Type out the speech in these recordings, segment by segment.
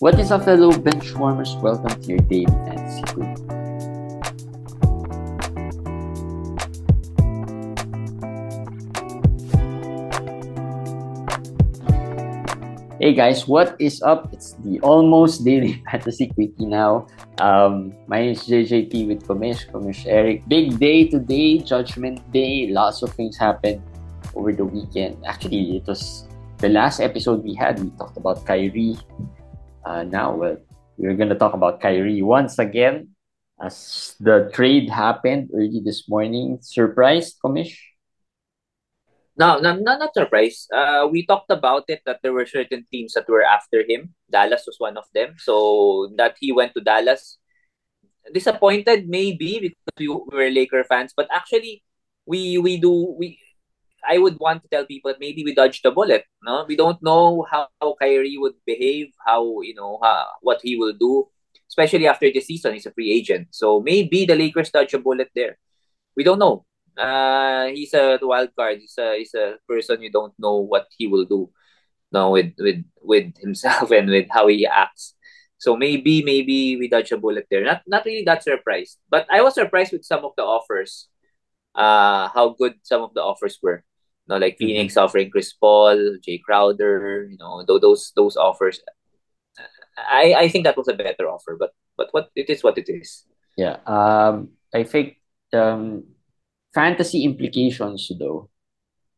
What is up, fellow benchwarmers? Welcome to your daily fantasy quiz. Hey guys, what is up? It's the almost daily fantasy quickie now. Um, my name is JJT with Komish, Komish Eric. Big day today, Judgment Day. Lots of things happened over the weekend. Actually, it was the last episode we had. We talked about Kyrie. Uh, now, well, we're gonna talk about Kyrie once again as the trade happened early this morning. Surprised, Komish? No, no, no, not surprised. Uh, we talked about it that there were certain teams that were after him. Dallas was one of them. So that he went to Dallas. Disappointed maybe because we were Laker fans, but actually we we do we I would want to tell people that maybe we dodged the bullet. No, we don't know how, how Kyrie would behave, how you know what he will do, especially after the season. He's a free agent, so maybe the Lakers dodged a bullet there. We don't know uh, he's a wild card. He's a he's a person you don't know what he will do, no, with with with himself and with how he acts. So maybe maybe we dodge a bullet there. Not not really that surprised, but I was surprised with some of the offers. Uh, how good some of the offers were. You know, like mm-hmm. Phoenix offering Chris Paul, Jae Crowder. You know, those those offers. I I think that was a better offer, but but what it is what it is. Yeah. Um. I think um fantasy implications though.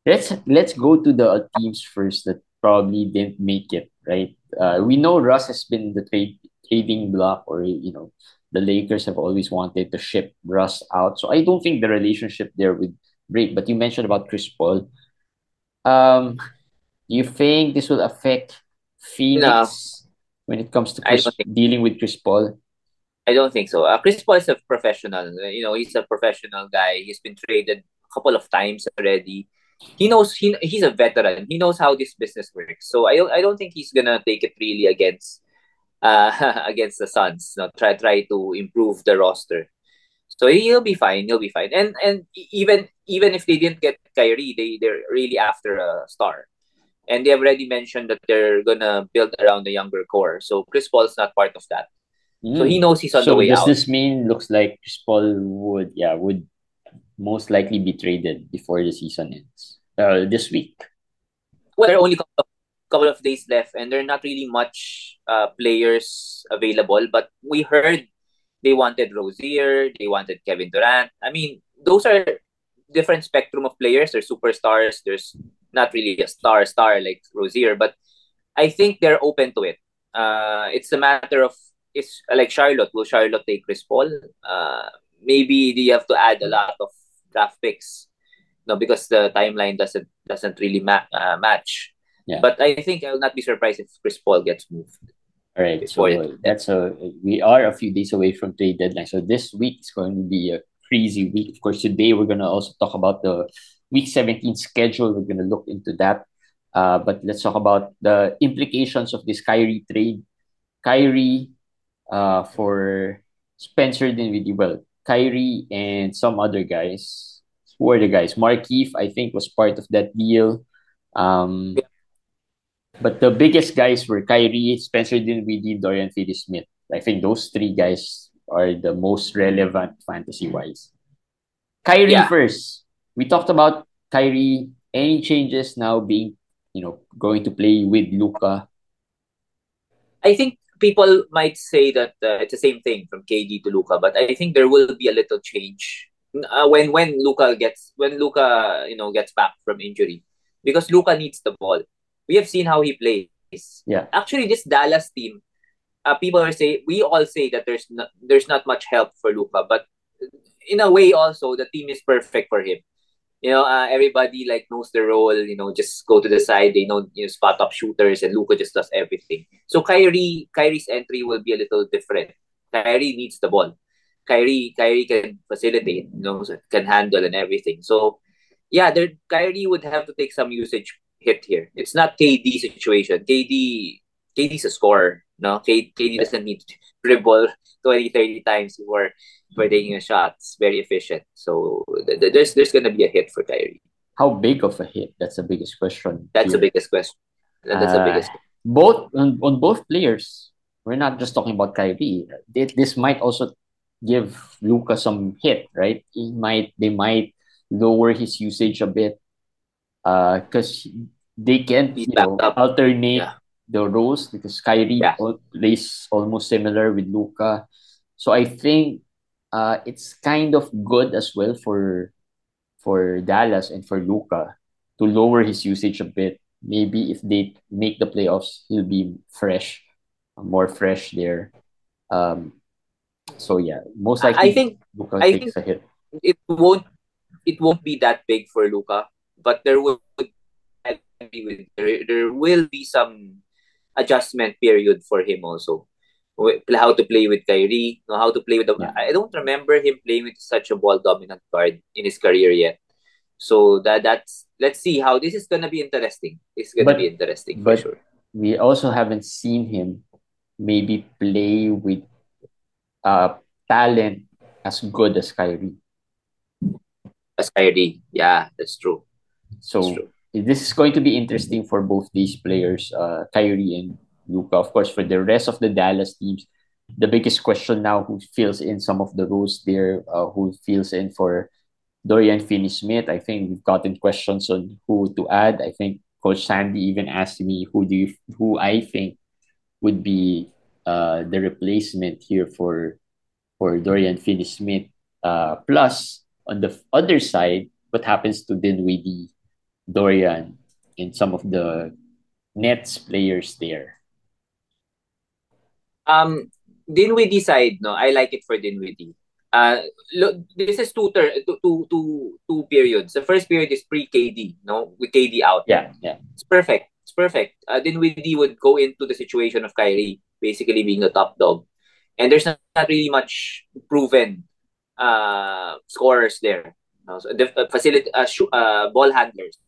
Let's let's go to the teams first that probably didn't make it, right? Uh, we know Russ has been the trade trading block or you know the Lakers have always wanted to ship Russ out. So I don't think the relationship there would break. But you mentioned about Chris Paul. Um, do you think this will affect Phoenix no. when it comes to Chris, dealing with Chris Paul? I don't think so. Uh, Chris Paul is a professional. You know, he's a professional guy. He's been traded a couple of times already. He knows he he's a veteran. He knows how this business works. So I don't I don't think he's gonna take it really against uh against the Suns. You know, try try to improve the roster. So he'll be fine. He'll be fine. And and even even if they didn't get Kyrie, they they're really after a star. And they have already mentioned that they're gonna build around the younger core. So Chris Paul's not part of that. Mm. So he hmm. knows he's on so the way does out. Does this mean looks like Chris Paul would yeah would most likely be traded before the season ends uh, this week? Well, there are only a couple of, couple of days left, and there are not really much uh, players available. But we heard they wanted Rozier, they wanted Kevin Durant. I mean, those are different spectrum of players. There's superstars. There's not really a star star like Rozier, but I think they're open to it. Uh, it's a matter of is like Charlotte. Will Charlotte take Chris Paul? Uh, maybe they have to add a lot of draft picks, no, because the timeline doesn't doesn't really ma- uh, match. Yeah. But I think I will not be surprised if Chris Paul gets moved. All right, so it. that's a we are a few days away from trade deadline. So this week is going to be a crazy week. Of course, today we're gonna also talk about the week 17 schedule. We're gonna look into that. Uh, but let's talk about the implications of this Kyrie trade. Kyrie uh, for Spencer Dinwiddie. Well, Kyrie and some other guys. Who are the guys? Markieff, I think, was part of that deal. Um, but the biggest guys were Kyrie, Spencer Dinwiddie, Dorian Finney-Smith. I think those three guys are the most relevant fantasy-wise. Kyrie yeah. first. We talked about Kyrie. Any changes now being, you know, going to play with Luka? I think people might say that uh, it's the same thing from KD to Luka, but I think there will be a little change uh, when when Luka gets when Luka you know gets back from injury because Luka needs the ball. We have seen how he plays. Yeah. Actually, this Dallas team, uh, people are say we all say that there's not there's not much help for Luka, but in a way also the team is perfect for him you know, uh, everybody like knows the role. You know, just go to the side. They know you know spot up shooters, and Luka just does everything. So Kyrie, Kyrie's entry will be a little different. Kyrie needs the ball. Kyrie, Kyrie can facilitate. You know, can handle and everything. So yeah, there Kyrie would have to take some usage hit here. It's not KD situation. KD, KD's a scorer. No, KD, KD doesn't need to dribble 20, 30 times before for taking a shot. It's very efficient. So th- th- there's there's gonna be a hit for Kyrie. How big of a hit? That's the biggest question. That's here. the biggest question. That's uh, the biggest. Both on, on both players. we're not just talking about Kyrie. This might also give Luka some hit, right? He might they might lower his usage a bit, uh, because they can you know up. alternate yeah. the roles because Kyrie yeah. plays almost similar with Luka. so I think uh it's kind of good as well for for Dallas and for Luka to lower his usage a bit. Maybe if they make the playoffs, he'll be fresh, more fresh there. Um, so yeah, most likely I think Luka I takes think a hit. It won't it won't be that big for Luka, but there will be there, there will be some adjustment period for him also. How to play with Kyrie, how to play with the. Yeah. I don't remember him playing with such a ball dominant guard in his career yet. So that that's let's see how this is gonna be interesting. It's gonna but, be interesting for sure. We also haven't seen him maybe play with uh talent as good as Kyrie. As Kyrie, yeah, that's true. So this is going to be interesting for both these players, uh, Kyrie and Luka. Of course, for the rest of the Dallas teams, the biggest question now who fills in some of the roles there, uh, who fills in for Dorian Finney-Smith. I think we've gotten questions on who to add. I think Coach Sandy even asked me who do you who I think would be uh, the replacement here for for Dorian Finney-Smith. Uh, plus on the other side, what happens to Dinwiddie, Dorian, and some of the Nets players there? Um, Dinwiddie side, no, I like it for Dinwiddie. Uh, look, this is two, ter- two, two, two, two periods. The first period is pre KD, no, with KD out. Yeah, yeah, it's perfect. It's perfect. Uh, Dinwiddie would go into the situation of Kyrie, basically being the top dog, and there's not, not really much proven uh scorers there. So the uh, facility, uh, sh- uh, ball handlers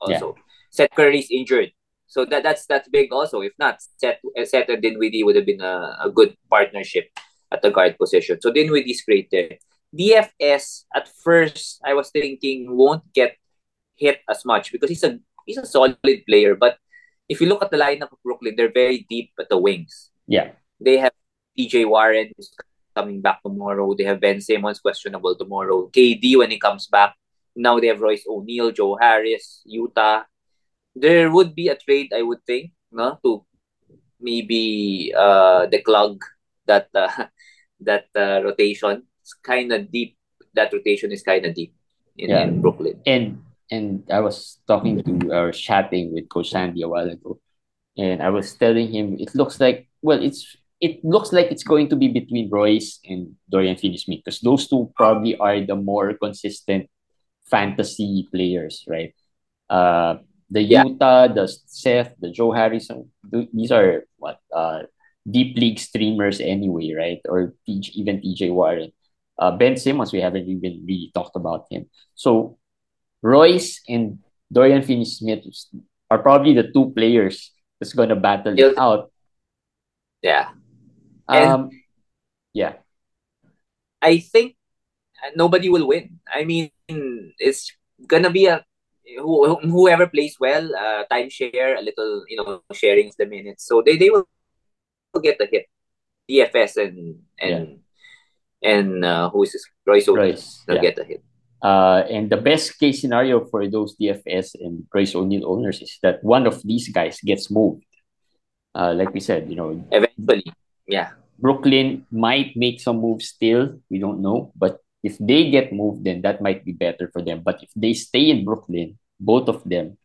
also. Yeah. Seth Curry's injured. So that that's that's big also. If not, Seth, Seth and Dinwiddie would have been a, a good partnership at the guard position. So Dinwiddie's great there. DFS at first I was thinking won't get hit as much because he's a he's a solid player. But if you look at the lineup of Brooklyn, they're very deep at the wings. Yeah. They have TJ Warren who's coming back tomorrow. They have Ben Simmons questionable tomorrow. KD when he comes back. Now they have Royce O'Neale, Joe Harris, Yuta. there would be a trade, I would think, no, to maybe uh the clog that uh, that uh, rotation. It's kind of deep. That rotation is kind of deep in, yeah. in Brooklyn. And and I was talking to or chatting with Coach Sandy a while ago, and I was telling him it looks like well, it's it looks like it's going to be between Royce and Dorian Finney-Smith because those two probably are the more consistent fantasy players, right? Uh, the yeah. Yuta, the Seth, the Joe Harrison, these are what uh deep league streamers anyway, right? Or even TJ Warren. Uh, ben Simmons, we haven't even really talked about him. So Royce and Dorian Finney-Smith are probably the two players that's gonna battle it out. Yeah. Um. yeah. I think nobody will win. I mean, it's gonna be a who, whoever plays well, uh, time share, a little, you know, sharing the minutes. So they, they will get the hit. DFS and and yeah. and uh, who is this? Royce. Royce, they'll yeah. get the hit. Uh, and the best case scenario for those DFS and Royce O'Neale owners is that one of these guys gets moved. Uh, like we said, you know, eventually, yeah. Brooklyn might make some moves still. We don't know, but if they get moved, then that might be better for them. But if they stay in Brooklyn, both of them,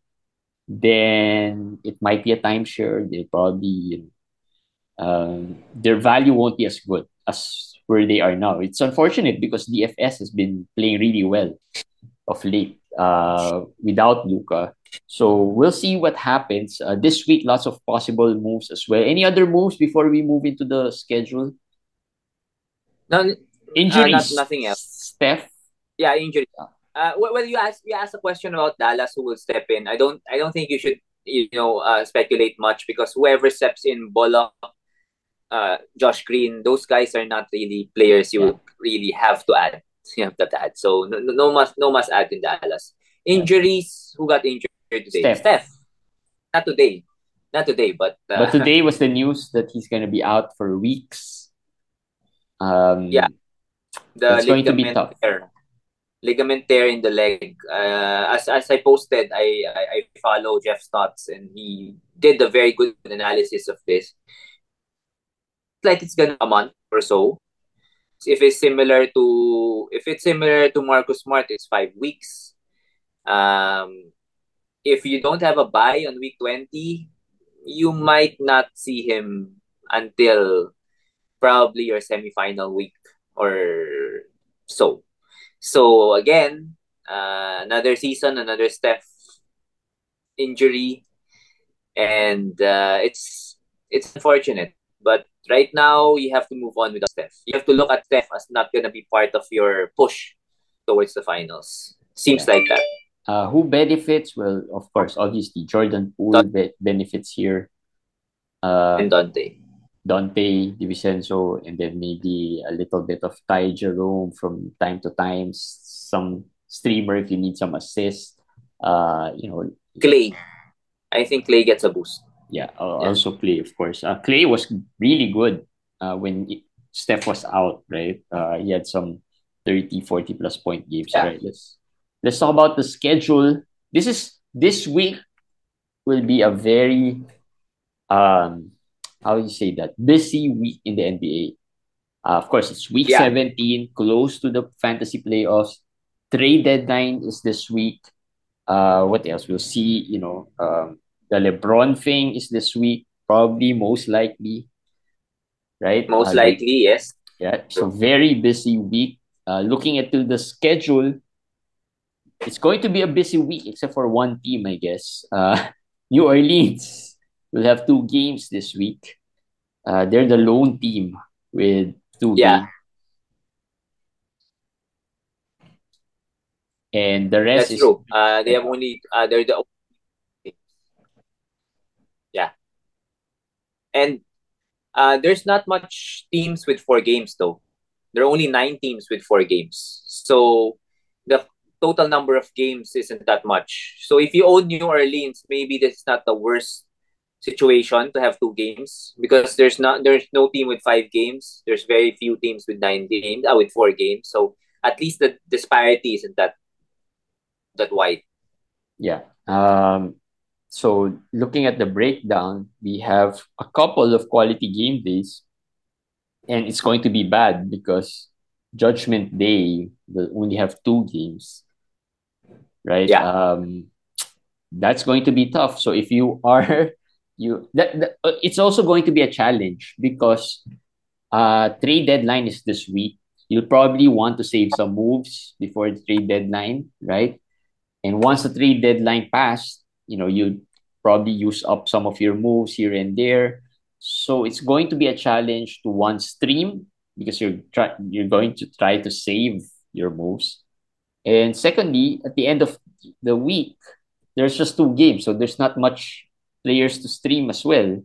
then it might be a timeshare. They probably um, their value won't be as good as where they are now. It's unfortunate because DFS has been playing really well of late uh, without Luka. So we'll see what happens uh, this week. Lots of possible moves as well. Any other moves before we move into the schedule? No, Injuries. Uh, not, nothing else. Steph. Yeah, injury. Uh, well, you asked you asked a question about Dallas who will step in. I don't I don't think you should you know uh, speculate much because whoever steps in, Bullock, uh, Josh Green, those guys are not really players you yeah. really have to add. You have to add. So no, no must no must add in Dallas. Injuries. Who got injured today? Steph. Steph. Not today. not today, but uh, but today was the news that he's gonna be out for weeks. Um, yeah, the going to be tough. Tear, ligament tear in the leg. Uh, as as I posted, I, I I follow Jeff Stotts, and he did a very good analysis of this. It's like it's gonna a month or so. If it's similar to if it's similar to Marcus Smart, it's five weeks. Um, if you don't have a bye on week 20, you might not see him until probably your semifinal week or so. So again, uh, another season, another Steph injury, and uh, it's it's unfortunate. But right now, you have to move on with Steph. You have to look at Steph as not gonna be part of your push towards the finals. Seems yeah. like that. Uh, who benefits? Well, of course, obviously Jordan Poole be- benefits here. Uh, and Donte. Donte DiVincenzo, and then maybe a little bit of Ty Jerome from time to time. Some streamer if you need some assist. Uh, you know, Klay. I think Klay gets a boost. Yeah, uh, yeah. also Klay, of course. Uh, Klay was really good uh, when it, Steph was out, right? Uh, he had some 30, 40 plus point games, yeah. right? Let's let's talk about the schedule. This is this week will be a very um how do you say that busy week in the NBA. Uh, of course, it's week yeah. 17, close to the fantasy playoffs. Trade deadline is this week. Uh, what else? We'll see, you know, um, the LeBron thing is this week, probably most likely. Right? Most uh, likely, yes. Yeah. So very busy week. Uh, looking at the schedule, it's going to be a busy week except for one team, I guess. Uh, New Orleans will have two games this week. Uh, they're the lone team with two yeah. games. And the rest That's is true. Uh, they have only uh, they're the only yeah. And uh, there's not much teams with four games though. There are only nine teams with four games. So the total number of games isn't that much. So if you own New Orleans, maybe this is not the worst situation to have two games because there's not there's no team with five games. There's very few teams with nine games, uh, with four games. So at least the disparity isn't that that wide. Yeah. Um. So looking at the breakdown, we have a couple of quality game days, and it's going to be bad because Judgment Day will only have two games right? Yeah. Um, that's going to be tough. So if you are you that, that uh, it's also going to be a challenge because uh trade deadline is this week. You'll probably want to save some moves before the trade deadline, right? And once the trade deadline passed, you know, you probably use up some of your moves here and there. So it's going to be a challenge to one stream because you're try you're going to try to save your moves. And secondly, at the end of the week, there's just two games, so there's not much players to stream as well.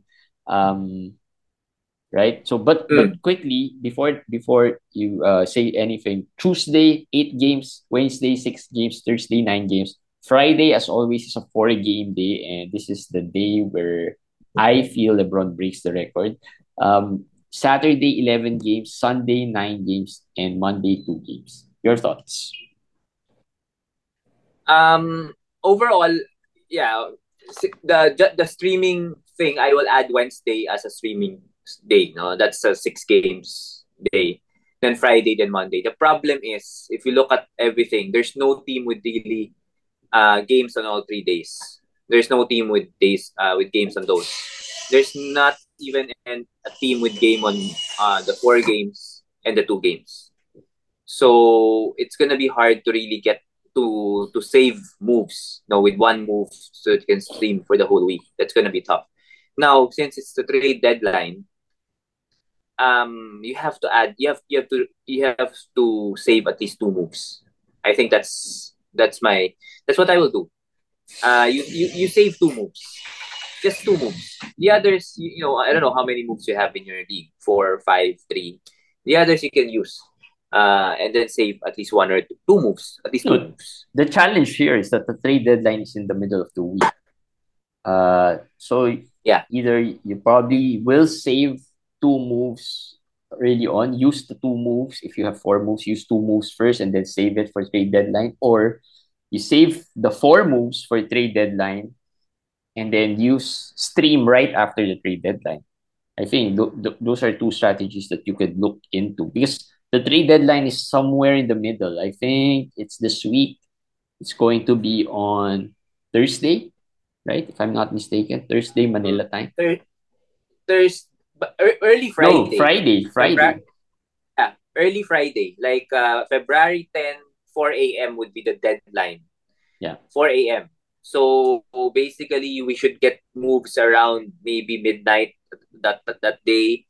Um, right? So, but mm. but quickly before before you uh, say anything, Tuesday eight games, Wednesday six games, Thursday nine games, Friday as always is a four game day, and this is the day where I feel LeBron breaks the record. Um, Saturday eleven games, Sunday nine games, and Monday two games. Your thoughts? Um, overall, yeah, the the streaming thing I will add Wednesday as a streaming day. No, that's a six games day. Then Friday, then Monday. The problem is if you look at everything, there's no team with really uh, games on all three days. There's no team with days uh, with games on those. There's not even an, a team with game on uh, the four games and the two games. So it's gonna be hard to really get to to save moves you know, with one move so it can stream for the whole week. That's gonna be tough. Now, since it's the trade deadline, um, you have to add you have you have to you have to save at least two moves. I think that's that's my that's what I will do. Uh, you you, you save two moves, just two moves. The others, you, you know, I don't know how many moves you have in your league, four, five, three. The others you can use uh, and then save at least one or two, two moves, at least two no, moves. The challenge here is that the trade deadline is in the middle of the week. Uh, so Yeah. Either you probably will save two moves early on, use the two moves. If you have four moves, use two moves first and then save it for trade deadline. Or you save the four moves for trade deadline and then use stream right after the trade deadline. I think th- th- those are two strategies that you could look into because the trade deadline is somewhere in the middle. I think it's this week. It's going to be on Thursday, right? If I'm not mistaken, Thursday Manila time. Thursday, early Friday. No, Friday, Friday. February, yeah, early Friday. Like uh, February 10, 4 a.m. would be the deadline. Yeah. 4 a.m. So basically, we should get moves around maybe midnight that that, that day,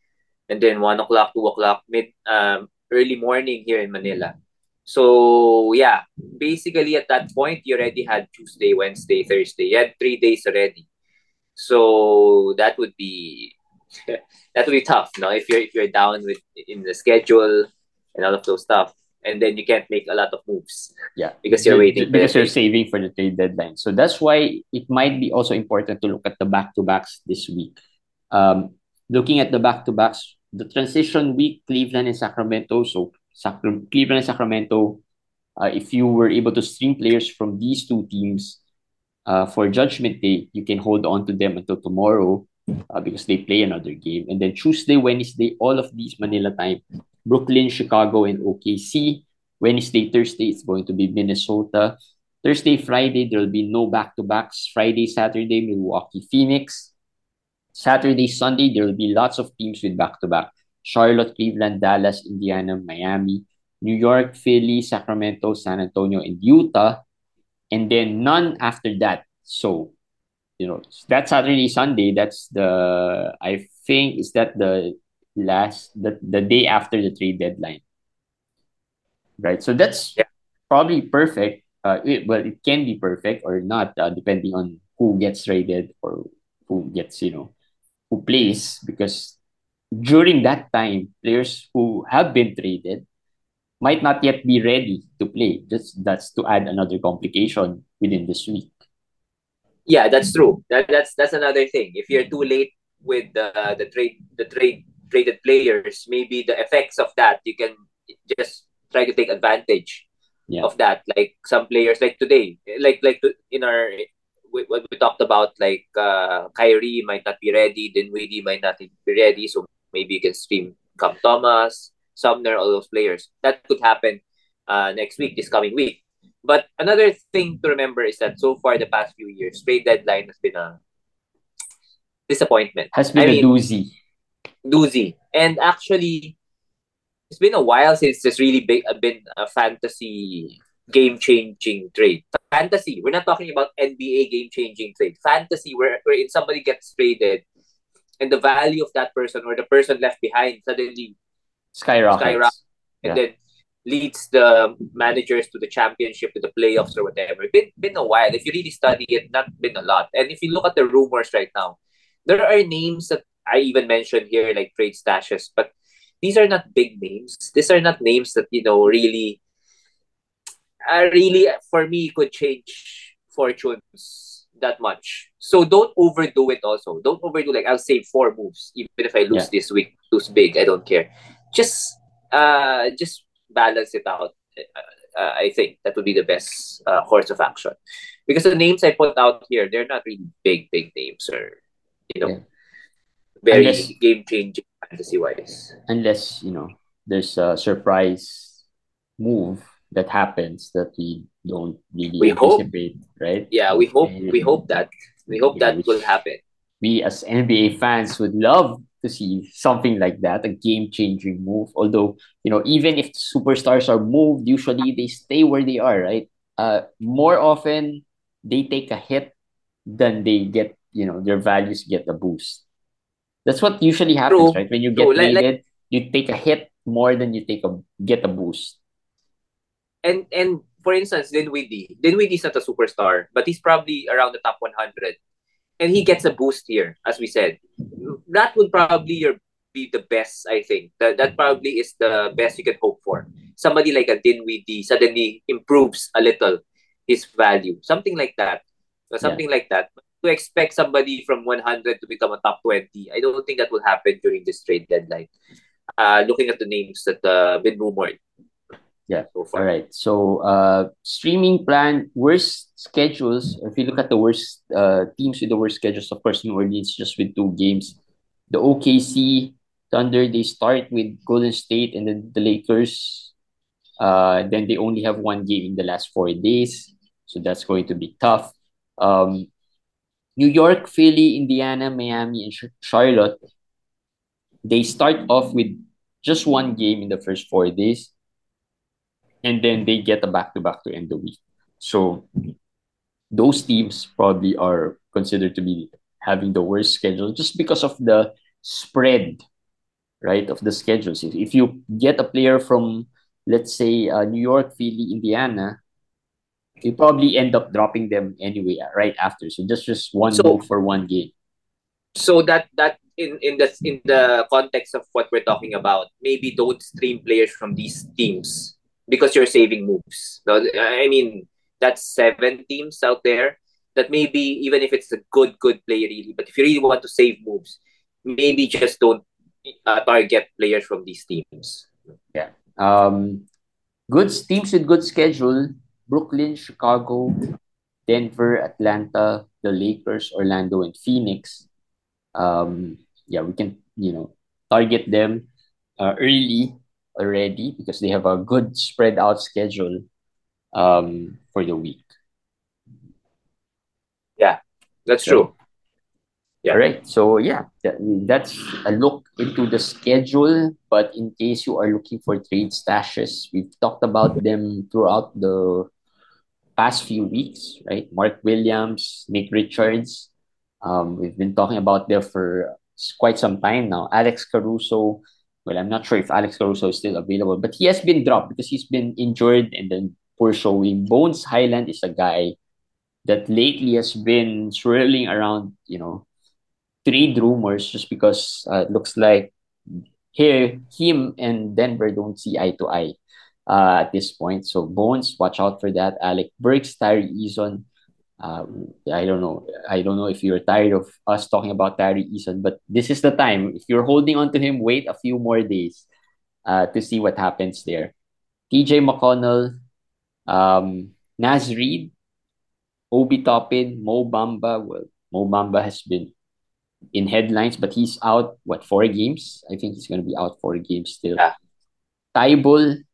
and then one o'clock, two o'clock, mid um early morning here in Manila. So yeah, basically at that point you already had Tuesday, Wednesday, Thursday. You had three days already. So that would be that would be tough, no? If you're if you're down with in the schedule and all of those stuff, and then you can't make a lot of moves. Yeah, because you're waiting. Because you're saving for the trade deadline. So that's why it might be also important to look at the back to backs this week. Um, looking at the back to backs, the transition week, Cleveland and Sacramento. So Sacra- Cleveland and Sacramento. Uh, if you were able to stream players from these two teams uh, for Judgment Day, you can hold on to them until tomorrow uh, because they play another game. And then Tuesday, Wednesday, all of these Manila time, Brooklyn, Chicago, and OKC. Wednesday, Thursday, it's going to be Minnesota. Thursday, Friday, there will be no back to backs. Friday, Saturday, Milwaukee, Phoenix. Saturday, Sunday, there will be lots of teams with back to back. Charlotte, Cleveland, Dallas, Indiana, Miami, New York, Philly, Sacramento, San Antonio, and Utah. And then none after that. So, you know, that Saturday, Sunday, that's the, I think, is that the last the, the day after the trade deadline. Right. So that's yeah. probably perfect. Uh, it, well, it can be perfect or not, uh, depending on who gets traded or who gets, you know, who plays. Because during that time, players who have been traded might not yet be ready to play. Just that's to add another complication within this week. Yeah, that's true. That that's that's another thing. If you're too late with the the trade the trade traded players, maybe the effects of that you can just try to take advantage yeah. of that. Like some players, like today, like like in our what we talked about, like uh, Kyrie might not be ready, Dinwiddie might not be ready, so maybe you can stream Cam Thomas, Sumner, all those players. That could happen uh, next week, this coming week. But another thing to remember is that so far the past few years, trade deadline has been a disappointment. Has been I a mean, doozy. Doozy. And actually, it's been a while since there's really big, uh, been a fantasy game changing trade. Fantasy. We're not talking about NBA game changing trade. Fantasy, where wherein somebody gets traded, and the value of that person or the person left behind suddenly skyrockets, skyrockets and yeah. then leads the managers to the championship, to the playoffs, or whatever. It's been been a while. If you really study it, not been a lot. And if you look at the rumors right now, there are names that I even mentioned here, like trade stashes, but these are not big names. These are not names that you know really, uh, really for me could change fortunes that much. So don't overdo it. Also, don't overdo. Like I'll save four moves, even if I lose yeah. this week, lose big. I don't care. Just, uh, just balance it out. Uh, I think that would be the best uh, course of action, because the names I put out here, they're not really big, big names, or you know, yeah. very game changing fantasy wise. Unless, you know, there's a surprise move that happens that we don't really we anticipate, hope, right? Yeah, we hope and, we hope that. We hope yeah, that will happen. We as NBA fans would love to see something like that, a game changing move. Although, you know, even if superstars are moved, usually they stay where they are, right? Uh more often they take a hit than they get, you know, their values get a boost. That's what usually happens, True. right? When you get True. traded, like, you take a hit more than you take a get a boost. And and for instance, Dinwiddie. Dinwiddie is not a superstar, but he's probably around the top 100. And he gets a boost here, as we said. That would probably be the best, I think. That, that probably is the best you can hope for. Somebody like a Dinwiddie suddenly improves a little his value. Something like that. Something yeah. like that. to expect somebody from 100 to become a top 20. I don't think that will happen during this trade deadline. Uh, looking at the names that uh, been rumored. Yeah. So. All right. So uh, streaming plan worst schedules. If you look at the worst uh, teams with the worst schedules, of course, New Orleans just with two games. The OKC Thunder they start with Golden State and then the Lakers. Uh, then they only have one game in the last four days, so that's going to be tough. Um, New York, Philly, Indiana, Miami, and Charlotte, they start off with just one game in the first four days, and then they get a back to back to end the week. So those teams probably are considered to be having the worst schedule just because of the spread, right, of the schedules. If, if you get a player from, let's say, uh, New York, Philly, Indiana, you probably end up dropping them anyway uh, right after. So just just one so, move for one game. So that that in in the in the context of what we're talking about, maybe don't stream players from these teams because you're saving moves. No, I mean, that's seven teams out there that maybe even if it's a good good player really, but if you really want to save moves, maybe just don't uh, target players from these teams. Yeah. Um, good teams with good schedule Brooklyn, Chicago, Denver, Atlanta, the Lakers, Orlando, and Phoenix. Um, yeah, we can you know target them uh, early already because they have a good spread out schedule um, for the week. Yeah, that's so, true. Yeah. All right. So yeah, that, that's a look into the schedule. But in case you are looking for trade stashes, we've talked about them throughout the past few weeks, right? Mark Williams, Nick Richards. Um, we've been talking about them for quite some time now. Alex Caruso. Well, I'm not sure if Alex Caruso is still available, but he has been dropped because he's been injured and then poor showing. Bones Hyland is a guy that lately has been swirling around, you know, trade rumors just because uh, it looks like here him and Denver don't see eye to eye uh, at this point. So Bones, watch out for that. Alec Burks, Tari Eason. Uh, I don't know. I don't know if you're tired of us talking about Tari Eason, but this is the time. If you're holding on to him, wait a few more days uh, to see what happens there. TJ McConnell, um, Naz Reid, Obi Toppin, Mo Bamba. Well, Mo Bamba has been in headlines, but he's out, what, four games? I think he's going to be out four games still. Yeah. Thybulle,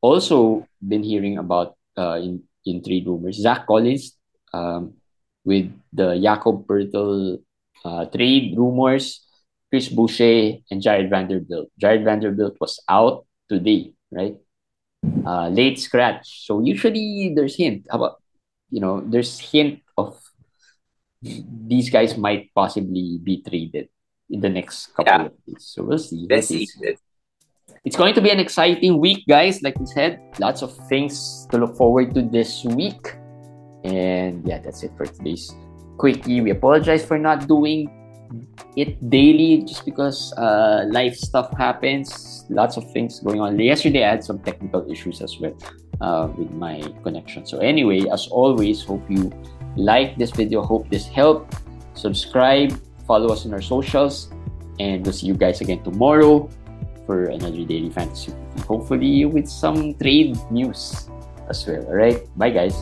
also been hearing about uh, in, in trade rumors. Zach Collins um, with the Jakob Poeltl uh, trade rumors. Chris Boucher and Jarred Vanderbilt. Jarred Vanderbilt was out today, right? Uh, late scratch. So usually there's hint about, you know, there's hint of these guys might possibly be traded in the next couple yeah. of days. So we'll see. Let's see. It's going to be an exciting week, guys. Like we said, lots of things to look forward to this week. And yeah, that's it for today's quickie. We apologize for not doing it daily just because uh, life stuff happens. Lots of things going on. Yesterday, I had some technical issues as well uh, with my connection. So, anyway, as always, hope you like this video. Hope this helped. Subscribe, follow us on our socials, and we'll see you guys again tomorrow for another daily fantasy. Hopefully, with some trade news as well. All right, bye, guys.